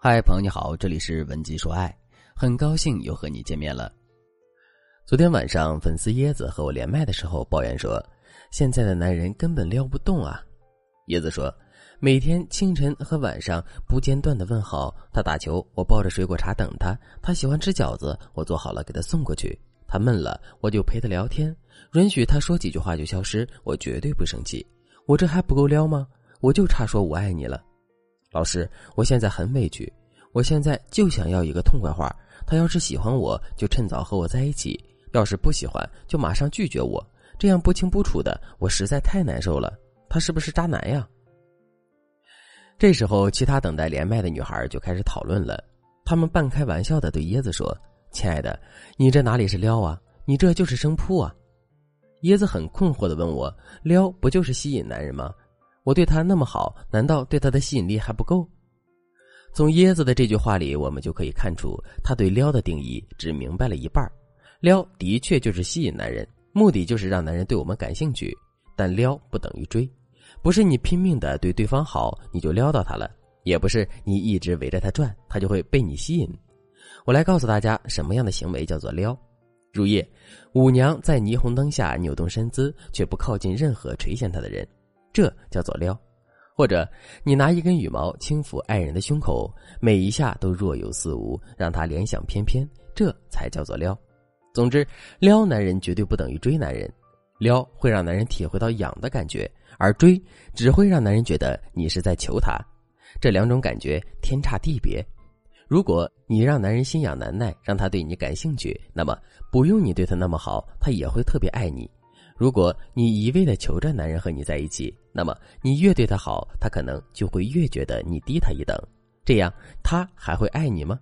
嗨，朋友你好，这里是文姬说爱，很高兴又和你见面了。昨天晚上，粉丝椰子和我连麦的时候抱怨说，现在的男人根本撩不动啊。椰子说，每天清晨和晚上不间断的问好，他打球，我抱着水果茶等他；他喜欢吃饺子，我做好了给他送过去；他闷了，我就陪他聊天，允许他说几句话就消失，我绝对不生气。我这还不够撩吗？我就差说我爱你了。老师，我现在很委屈，我现在就想要一个痛快话。他要是喜欢我，就趁早和我在一起；要是不喜欢，就马上拒绝我。这样不清不楚的，我实在太难受了。他是不是渣男呀？这时候，其他等待连麦的女孩就开始讨论了。他们半开玩笑的对椰子说：“亲爱的，你这哪里是撩啊？你这就是生扑啊！”椰子很困惑的问我：“撩不就是吸引男人吗？”我对他那么好，难道对他的吸引力还不够？从椰子的这句话里，我们就可以看出，他对撩的定义只明白了一半。撩的确就是吸引男人，目的就是让男人对我们感兴趣。但撩不等于追，不是你拼命的对对方好，你就撩到他了；也不是你一直围着他转，他就会被你吸引。我来告诉大家，什么样的行为叫做撩。入夜，舞娘在霓虹灯下扭动身姿，却不靠近任何垂涎她的人。这叫做撩，或者你拿一根羽毛轻抚爱人的胸口，每一下都若有似无，让他联想翩翩，这才叫做撩。总之，撩男人绝对不等于追男人，撩会让男人体会到痒的感觉，而追只会让男人觉得你是在求他，这两种感觉天差地别。如果你让男人心痒难耐，让他对你感兴趣，那么不用你对他那么好，他也会特别爱你。如果你一味的求着男人和你在一起，那么你越对他好，他可能就会越觉得你低他一等，这样他还会爱你吗？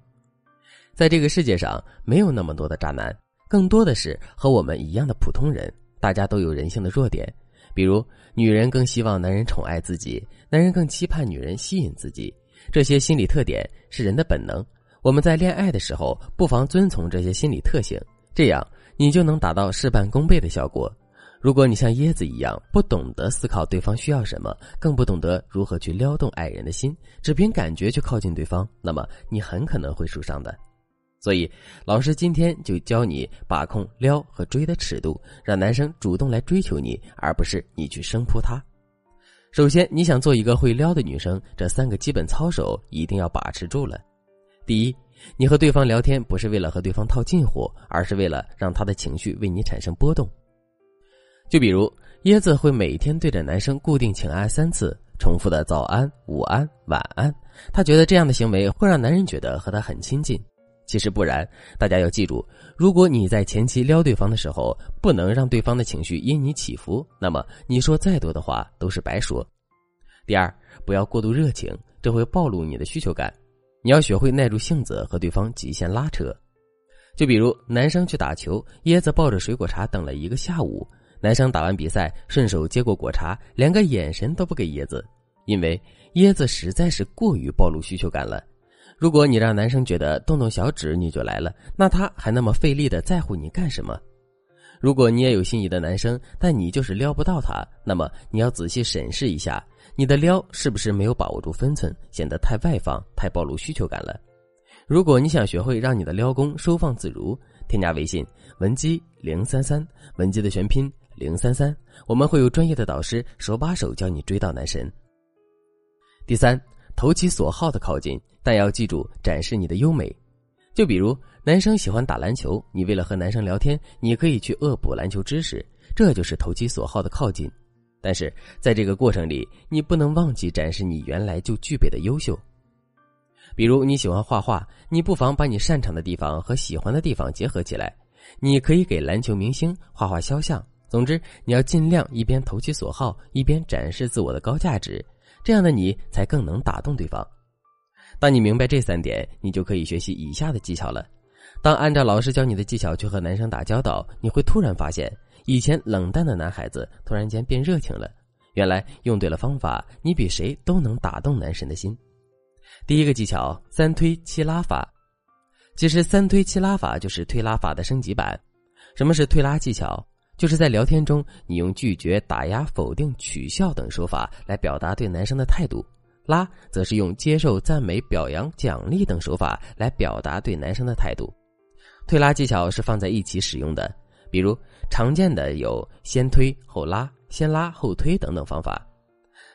在这个世界上，没有那么多的渣男，更多的是和我们一样的普通人。大家都有人性的弱点，比如女人更希望男人宠爱自己，男人更期盼女人吸引自己。这些心理特点是人的本能。我们在恋爱的时候，不妨遵从这些心理特性，这样你就能达到事半功倍的效果。如果你像椰子一样不懂得思考对方需要什么，更不懂得如何去撩动爱人的心，只凭感觉去靠近对方，那么你很可能会受伤的。所以，老师今天就教你把控撩和追的尺度，让男生主动来追求你，而不是你去生扑他。首先，你想做一个会撩的女生，这三个基本操守一定要把持住了。第一，你和对方聊天不是为了和对方套近乎，而是为了让他的情绪为你产生波动。就比如椰子会每天对着男生固定请安三次，重复的早安、午安、晚安。他觉得这样的行为会让男人觉得和他很亲近。其实不然，大家要记住，如果你在前期撩对方的时候，不能让对方的情绪因你起伏，那么你说再多的话都是白说。第二，不要过度热情，这会暴露你的需求感。你要学会耐住性子和对方极限拉扯。就比如男生去打球，椰子抱着水果茶等了一个下午。男生打完比赛，顺手接过果茶，连个眼神都不给椰子，因为椰子实在是过于暴露需求感了。如果你让男生觉得动动小指你就来了，那他还那么费力的在乎你干什么？如果你也有心仪的男生，但你就是撩不到他，那么你要仔细审视一下，你的撩是不是没有把握住分寸，显得太外放、太暴露需求感了？如果你想学会让你的撩功收放自如，添加微信文姬零三三，文姬的全拼。零三三，我们会有专业的导师手把手教你追到男神。第三，投其所好的靠近，但要记住展示你的优美。就比如男生喜欢打篮球，你为了和男生聊天，你可以去恶补篮球知识，这就是投其所好的靠近。但是在这个过程里，你不能忘记展示你原来就具备的优秀。比如你喜欢画画，你不妨把你擅长的地方和喜欢的地方结合起来，你可以给篮球明星画画肖像。总之，你要尽量一边投其所好，一边展示自我的高价值，这样的你才更能打动对方。当你明白这三点，你就可以学习以下的技巧了。当按照老师教你的技巧去和男生打交道，你会突然发现，以前冷淡的男孩子突然间变热情了。原来用对了方法，你比谁都能打动男神的心。第一个技巧：三推七拉法。其实，三推七拉法就是推拉法的升级版。什么是推拉技巧？就是在聊天中，你用拒绝、打压、否定、取笑等说法来表达对男生的态度。拉则是用接受赞美、表扬、奖励等手法来表达对男生的态度。推拉技巧是放在一起使用的，比如常见的有先推后拉、先拉后推等等方法。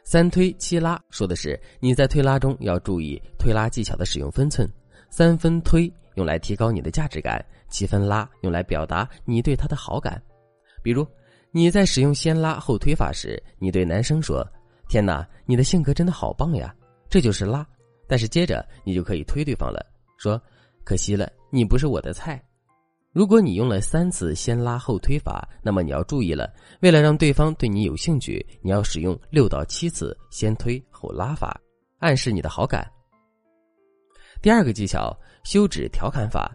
三推七拉说的是你在推拉中要注意推拉技巧的使用分寸。三分推用来提高你的价值感，七分拉用来表达你对他的好感。比如你在使用先拉后推法时，你对男生说。天哪，你的性格真的好棒呀！这就是拉，但是接着你就可以推对方了，说：“可惜了，你不是我的菜。”如果你用了三次先拉后推法，那么你要注意了，为了让对方对你有兴趣，你要使用六到七次先推后拉法，暗示你的好感。第二个技巧，休止调侃法，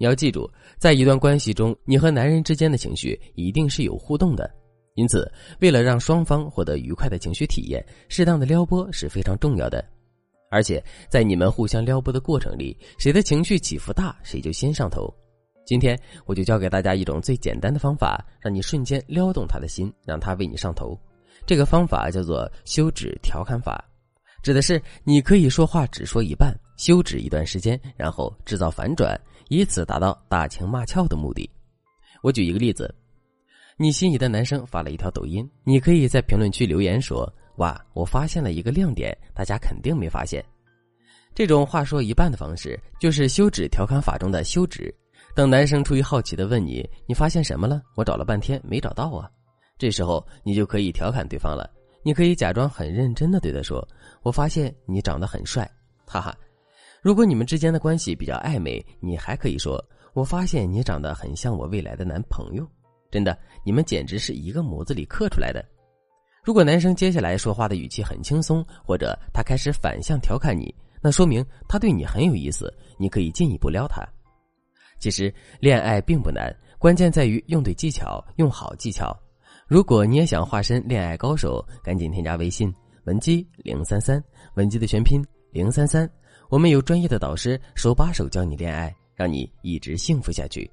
你要记住，在一段关系中，你和男人之间的情绪一定是有互动的。因此，为了让双方获得愉快的情绪体验，适当的撩拨是非常重要的。而且，在你们互相撩拨的过程里，谁的情绪起伏大，谁就先上头。今天，我就教给大家一种最简单的方法，让你瞬间撩动他的心，让他为你上头。这个方法叫做休止调侃法，指的是你可以说话只说一半，休止一段时间，然后制造反转，以此达到打情骂俏的目的。我举一个例子。你心仪的男生发了一条抖音，你可以在评论区留言说：“哇，我发现了一个亮点，大家肯定没发现。”这种话说一半的方式，就是休止调侃法中的休止。等男生出于好奇的问你：“你发现什么了？”我找了半天没找到啊。这时候你就可以调侃对方了。你可以假装很认真的对他说：“我发现你长得很帅。”哈哈。如果你们之间的关系比较暧昧，你还可以说：“我发现你长得很像我未来的男朋友。”真的，你们简直是一个模子里刻出来的。如果男生接下来说话的语气很轻松，或者他开始反向调侃你，那说明他对你很有意思，你可以进一步撩他。其实恋爱并不难，关键在于用对技巧，用好技巧。如果你也想化身恋爱高手，赶紧添加微信文姬零三三，文姬的全拼零三三，我们有专业的导师手把手教你恋爱，让你一直幸福下去。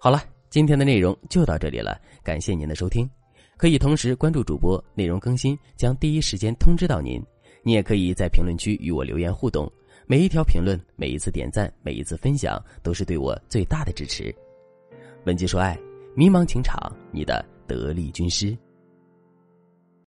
好了。今天的内容就到这里了，感谢您的收听，可以同时关注主播，内容更新将第一时间通知到您。你也可以在评论区与我留言互动，每一条评论、每一次点赞、每一次分享，都是对我最大的支持。文姬说爱，迷茫情场，你的得力军师。